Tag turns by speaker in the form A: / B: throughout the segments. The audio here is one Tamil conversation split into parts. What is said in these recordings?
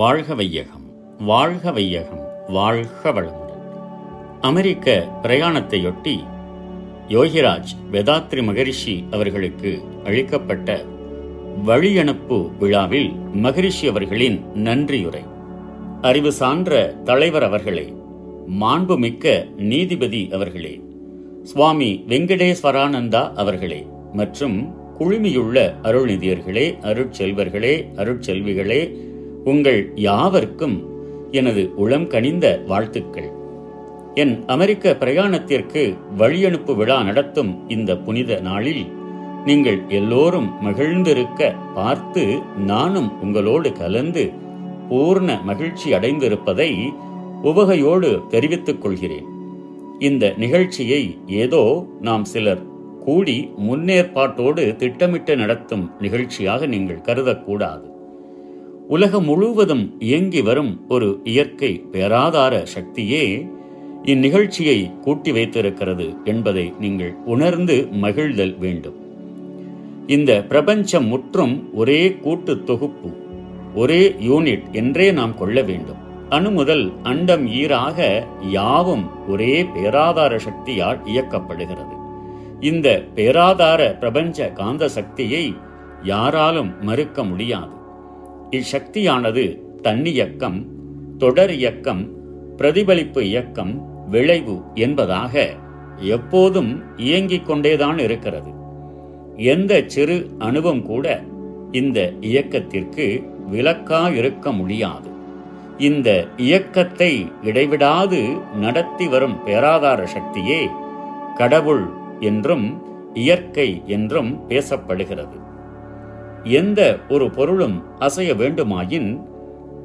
A: வாழ்க வையகம் வாழ்க வையகம் வாழ்க வளமுடன். அமெரிக்க பிரயாணத்தையொட்டி யோகிராஜ் வேதாத்ரி மகரிஷி அவர்களுக்கு அளிக்கப்பட்ட வழியனுப்பு விழாவில் மகரிஷி அவர்களின் நன்றியுரை. அறிவு சான்ற தலைவர் அவர்களே மாண்புமிக்க நீதிபதி அவர்களே சுவாமி வெங்கடேஸ்வரானந்தா அவர்களே மற்றும் குழுமியுள்ள அருள்நிதியர்களே அருட்செல்வர்களே அருட்செல்விகளே உங்கள் யாவர்க்கும் எனது உளம் கனிந்த வாழ்த்துக்கள். என் அமெரிக்க பிரயாணத்திற்கு வழியனுப்பு விழா நடத்தும் இந்த புனித நாளில் நீங்கள் எல்லோரும் மகிழ்ந்திருக்க பார்த்து நானும் உங்களோடு கலந்து பூர்ண மகிழ்ச்சி அடைந்திருப்பதை உவகையோடு தெரிவித்துக் கொள்கிறேன். இந்த நிகழ்ச்சியை ஏதோ நாம் சிலர் கூடி முன்னேற்பாட்டோடு திட்டமிட்டு நடத்தும் நிகழ்ச்சியாக நீங்கள் கருதக்கூடாது. உலகம் முழுவதும் இயங்கி வரும் ஒரு இயற்கை பேராதார சக்தியே இந்நிகழ்ச்சியை கூட்டி வைத்திருக்கிறது என்பதை நீங்கள் உணர்ந்து மகிழ்தல் வேண்டும். இந்த பிரபஞ்சம் முற்றும் ஒரே கூட்டு தொகுப்பு ஒரே யூனிட் என்றே நாம் கொள்ள வேண்டும். அணு முதல் அண்டம் ஈராக யாவும் ஒரே பேராதார சக்தியால் இயக்கப்படுகிறது. இந்த பேராதார பிரபஞ்ச காந்த சக்தியை யாராலும் மறுக்க முடியாது. இச்சக்தியானது தன்னியக்கம் தொடர் இயக்கம் பிரதிபலிப்பு இயக்கம் விளைவு என்பதாக எப்போதும் இயங்கிக் கொண்டேதான் இருக்கிறது. எந்த சிறு அணுவும் கூட இந்த இயக்கத்திற்கு விலக்கா இருக்க முடியாது. இந்த இயக்கத்தை இடைவிடாது நடத்தி வரும் பேராதார சக்தியே கடவுள் என்றும் இயற்கை என்றும் பேசப்படுகிறது. எந்த ஒரு பொருளும் அசைய வேண்டுமாயின்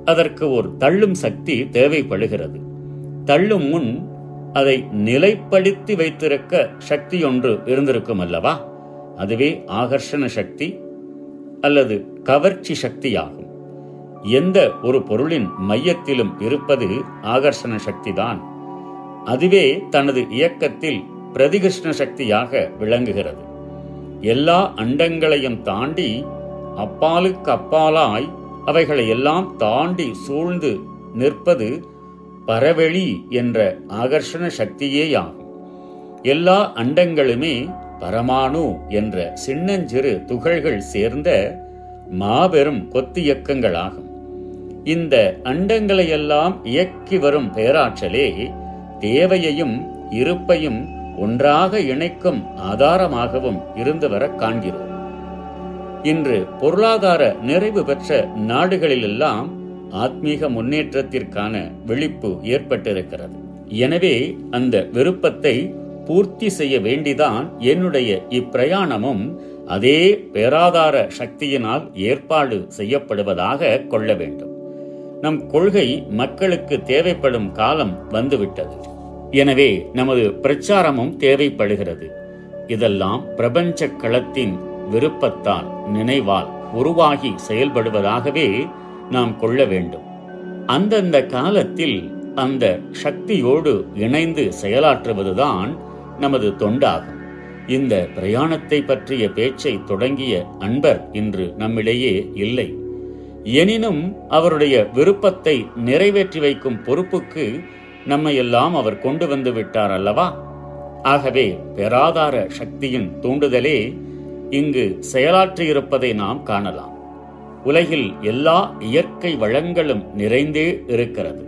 A: அதற்கு ஒரு தள்ளும் சக்தி தேவைப்படுகிறது. தள்ளும் முன் அதை நிலைப்படுத்தி வைத்திருக்க சக்தி ஒன்று இருந்திருக்கும் அல்லவா அதுவே ஆகர்ஷண சக்தி அல்லது கவர்ச்சி சக்தியாகும். எந்த ஒரு பொருளின் மையத்திலும் இருப்பது ஆகர்ஷண சக்திதான். அதுவே தனது இயக்கத்தில் பிரதிகிருஷ்ண சக்தியாக விளங்குகிறது. எல்லா அண்டங்களையும் தாண்டி அப்பாலுக்கு அப்பாலாய் அவைகளை எல்லாம் தாண்டி சூழ்ந்து நிற்பது பரவெளி என்ற ஆகர்ஷண சக்தியேயாகும். எல்லா அண்டங்களுமே பரமாணு என்ற சின்னஞ்சிறு துகள்கள் சேர்ந்த மாபெரும் கொத்தியக்கங்களாகும் இந்த அண்டங்களையெல்லாம் இயக்கி வரும் பேராற்றலே தேவையையும் இருப்பையும் ஒன்றாக இணைக்கும் ஆதாரமாகவும் இருந்து வர காண்கிறோம். இன்று பொருளாதார நிறைவு பெற்ற நாடுகளிலெல்லாம் ஆத்மீக முன்னேற்றத்திற்கான விழிப்பு ஏற்பட்டிருக்கிறது. எனவே அந்த விருப்பத்தை பூர்த்தி செய்ய வேண்டிதான் என்னுடைய இப்பிரயாணமும் அதே பேராதார சக்தியினால் ஏற்பாடு செய்யப்படுவதாக கொள்ள வேண்டும். நம் கொள்கை மக்களுக்கு தேவைப்படும் காலம் வந்துவிட்டது. எனவே நமது பிரச்சாரமும் தேவைப்படுகிறது. இதெல்லாம் பிரபஞ்ச களத்தின் விருப்பத்தால் நினைவால் உருவாகி செயல்படுவதாகவே நாம் கொள்ள வேண்டும். அந்தந்த காலத்தில் அந்த சக்தியோடு இணைந்து செயலாற்றுவதுதான் நமது தொண்டாகும். இந்த பிரயாணத்தை பற்றிய பேச்சை தொடங்கிய அன்பர் இன்று நம்மிடையே இல்லை. எனினும் அவருடைய விருப்பத்தை நிறைவேற்றி வைக்கும் பொறுப்புக்கு நம்மையெல்லாம் அவர் கொண்டு வந்து விட்டார் அல்லவா? ஆகவே பெராதார சக்தியின் தூண்டுதலே இங்கு செயலாற்றியிருப்பதை நாம் காணலாம். உலகில் எல்லா இயற்கை வளங்களும் நிறைந்தே இருக்கிறது.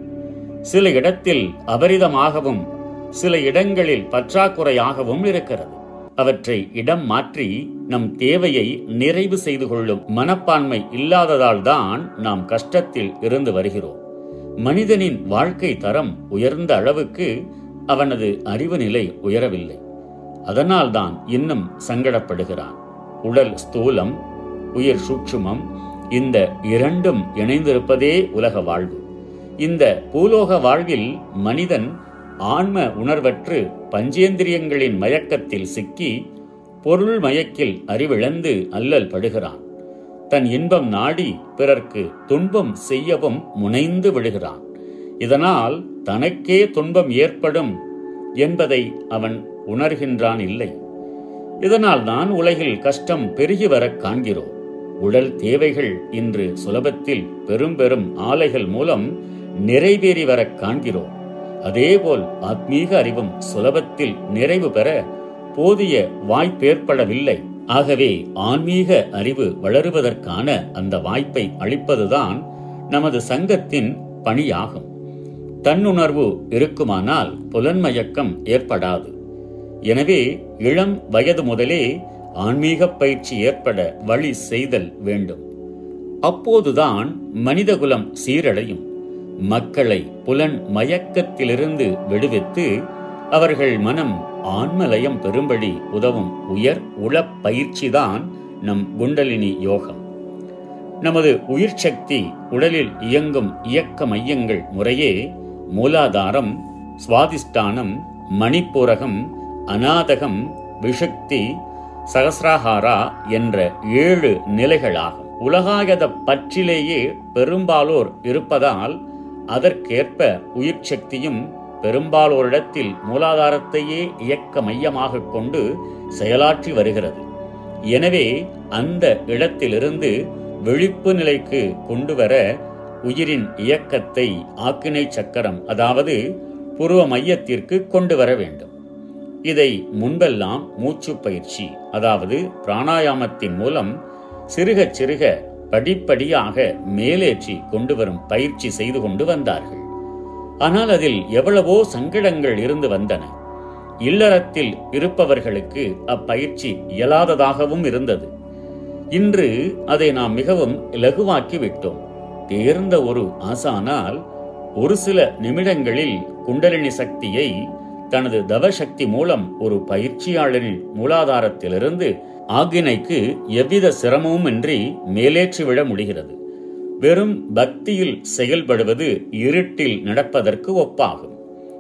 A: சில இடத்தில் அபரிதமாகவும் சில இடங்களில் பற்றாக்குறையாகவும் இருக்கிறது. அவற்றை இடம் மாற்றி நம் தேவையை நிறைவு செய்து கொள்ளும் மனப்பான்மை இல்லாததால் தான் நாம் கஷ்டத்தில் இருந்து வருகிறோம். மனிதனின் வாழ்க்கை தரம் உயர்ந்த அளவுக்கு அவனது அறிவு நிலை உயரவில்லை. அதனால்தான் இன்னும் சங்கடப்படுகிறான். உடல் ஸ்தூலம் உயிர் சூட்சுமம் இந்த இரண்டும் இணைந்திருப்பதே உலக வாழ்வு. இந்த பூலோக வாழ்வில் மனிதன் ஆன்ம உணர்வற்று பஞ்சேந்திரியங்களின் மயக்கத்தில் சிக்கி பொருள் மயக்கில் அறிவிழந்து அல்லல் படுகிறான். தன் இன்பம் நாடி பிறர்க்கு துன்பம் செய்யவும் முனைந்து விடுகிறான். இதனால் தனக்கே துன்பம் ஏற்படும் என்பதை அவன் உணர்கின்றான் இல்லை. இதனால் தான் உலகில் கஷ்டம் பெருகி வரக் காண்கிறோம். உடல் தேவைகள் இன்று சுலபத்தில் பெரும் பெரும் ஆலைகள் மூலம் நிறைவேறி வரக் காண்கிறோம். அதேபோல் ஆத்மீக அறிவும் சுலபத்தில் நிறைவு பெற போதிய வாய்ப்பேற்படவில்லை. ஆகவே ஆன்மீக அறிவு வளருவதற்கான அந்த வாய்ப்பை அளிப்பதுதான் நமது சங்கத்தின் பணியாகும். தன்னுணர்வு இருக்குமானால் புலன்மயக்கம் ஏற்படாது. எனவே இளம் வயது முதலே ஆன்மீக பயிற்சி ஏற்பட வழி செய்தல் வேண்டும். அப்போதுதான் மனிதகுலம் சீரடையும். மக்களை புலன் மயக்கத்திலிருந்து விடுவித்து அவர்கள் மனம் ஆன்மலயம் பெறும்படி உதவும் உயர் உளப்பயிற்சிதான் நம் குண்டலினி யோகம். நமது உயிர் சக்தி உடலில் இயங்கும் இயக்க மையங்கள் முறையே மூலாதாரம் சுவாதிஷ்டானம் மணிப்பூரகம் அநாதகம் விஷக்தி சகசிராகாரா என்ற ஏழு நிலைகளாகும். உலகாயத பற்றிலேயே பெரும்பாலோர் இருப்பதால் அதற்கேற்ப உயிர் சக்தியும் பெரும்பாலோரிடத்தில் மூலாதாரத்தையே இயக்க மையமாக கொண்டு செயலாற்றி வருகிறது. எனவே அந்த இடத்திலிருந்து விழிப்பு நிலைக்கு கொண்டு வர உயிரின் இயக்கத்தை ஆக்கினை சக்கரம் அதாவது புருவ மையத்திற்கு கொண்டு வர வேண்டும். இதை முன்பெல்லாம் மூச்சு பயிற்சி அதாவது பிராணாயாமத்தின் மூலம் சிறுக சிறுக படிப்படியாக மேலேற்றி கொண்டு வரும் பயிற்சி செய்து கொண்டு வந்தார்கள். ஆனால் அதில் எவ்வளவோ சங்கடங்கள் இருந்து வந்தன. இல்லறத்தில் இருப்பவர்களுக்கு அப்பயிற்சி இயலாததாகவும் இருந்தது. இன்று அதை நாம் மிகவும் இலகுவாக்கி விட்டோம். தேர்ந்த ஒரு ஆசானால் ஒரு சில நிமிடங்களில் குண்டலினி சக்தியை தனது தவசக்தி மூலம் ஒரு பயிற்சியாளரின் மூலாதாரத்திலிருந்து ஆகினைக்கு எவ்வித சிரமமும் இன்றி மேலேற்றிவிட முடிகிறது. வெறும் பக்தியில் செயல்படுவது இருட்டில் நடப்பதற்கு ஒப்பாகும்.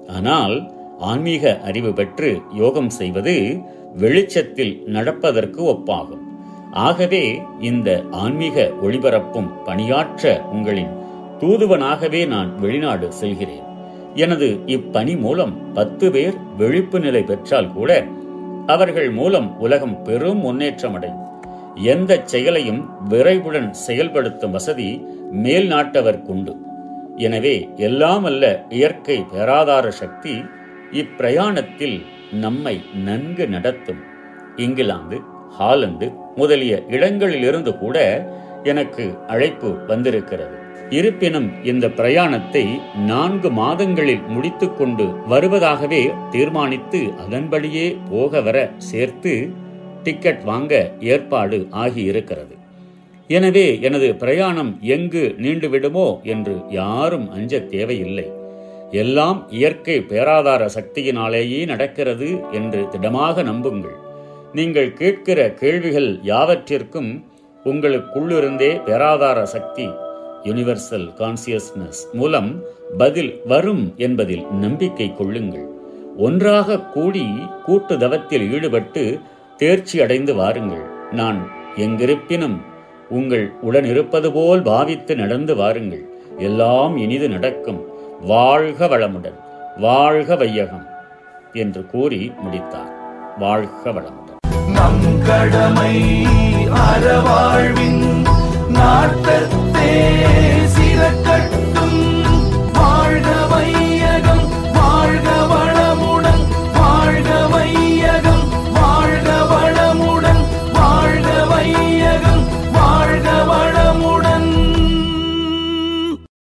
A: ஆனால் ஆன்மீக அறிவு பெற்று யோகம் செய்வது வெளிச்சத்தில் நடப்பதற்கு ஒப்பாகும். ஆகவே இந்த ஆன்மீக ஒளிபரப்பும் பணியாற்ற உங்களின் தூதுவனாகவே நான் வெளிநாடு செல்கிறேன். எனது இப்பணி மூலம் பத்து பேர் விழிப்பு நிலை பெற்றால் கூட அவர்கள் மூலம் உலகம் பெரும் முன்னேற்றம் அடையும். எந்த செயலையும் விரைவுடன் செயல்படுத்தும் வசதி மேல் நாட்டவர்க்குண்டு எனவே எல்லாம் அல்ல இயற்கை பேராதார சக்தி இப்பிரயாணத்தில் நம்மை நன்கு நடத்தும். இங்கிலாந்து ஹாலந்து முதலிய இடங்களிலிருந்து கூட எனக்கு அழைப்பு வந்திருக்கிறது. இருப்பினும் இந்த பிரயாணத்தை நான்கு மாதங்களில் முடித்துக்கொண்டு வருவதாகவே தீர்மானித்து அதன்படியே போக வர சேர்த்து டிக்கெட் வாங்க ஏற்பாடு ஆகியிருக்கிறது. எனவே எனது பிரயாணம் எங்கு நீண்டுவிடுமோ என்று யாரும் அஞ்ச தேவையில்லை. எல்லாம் இயற்கை பேராதார சக்தியினாலேயே நடக்கிறது என்று திடமாக நம்புங்கள். நீங்கள் கேட்கிற கேள்விகள் யாவற்றிற்கும் உங்களுக்குள்ளிருந்தே பேராதார சக்தி யுனிவர்சல் கான்சியஸ்னஸ் மூலம் பதில் வரும் என்பதில் நம்பிக்கை கொள்ளுங்கள். ஒன்றாக கூடி கூட்டு தவத்தில் ஈடுபட்டு தேர்ச்சி அடைந்து வாருங்கள். நான் எங்கிருப்பினும் உங்கள் உடன் இருப்பது போல் பாவித்து நடந்து வாருங்கள். எல்லாம் இனிது நடக்கும். வாழ்க வளமுடன். வாழ்க வையகம் என்று கூறி முடித்தார். வாழ்க வளமுடன்.
B: நம் கடமை அறவாழ்வின் நாட்டத்தே yeah.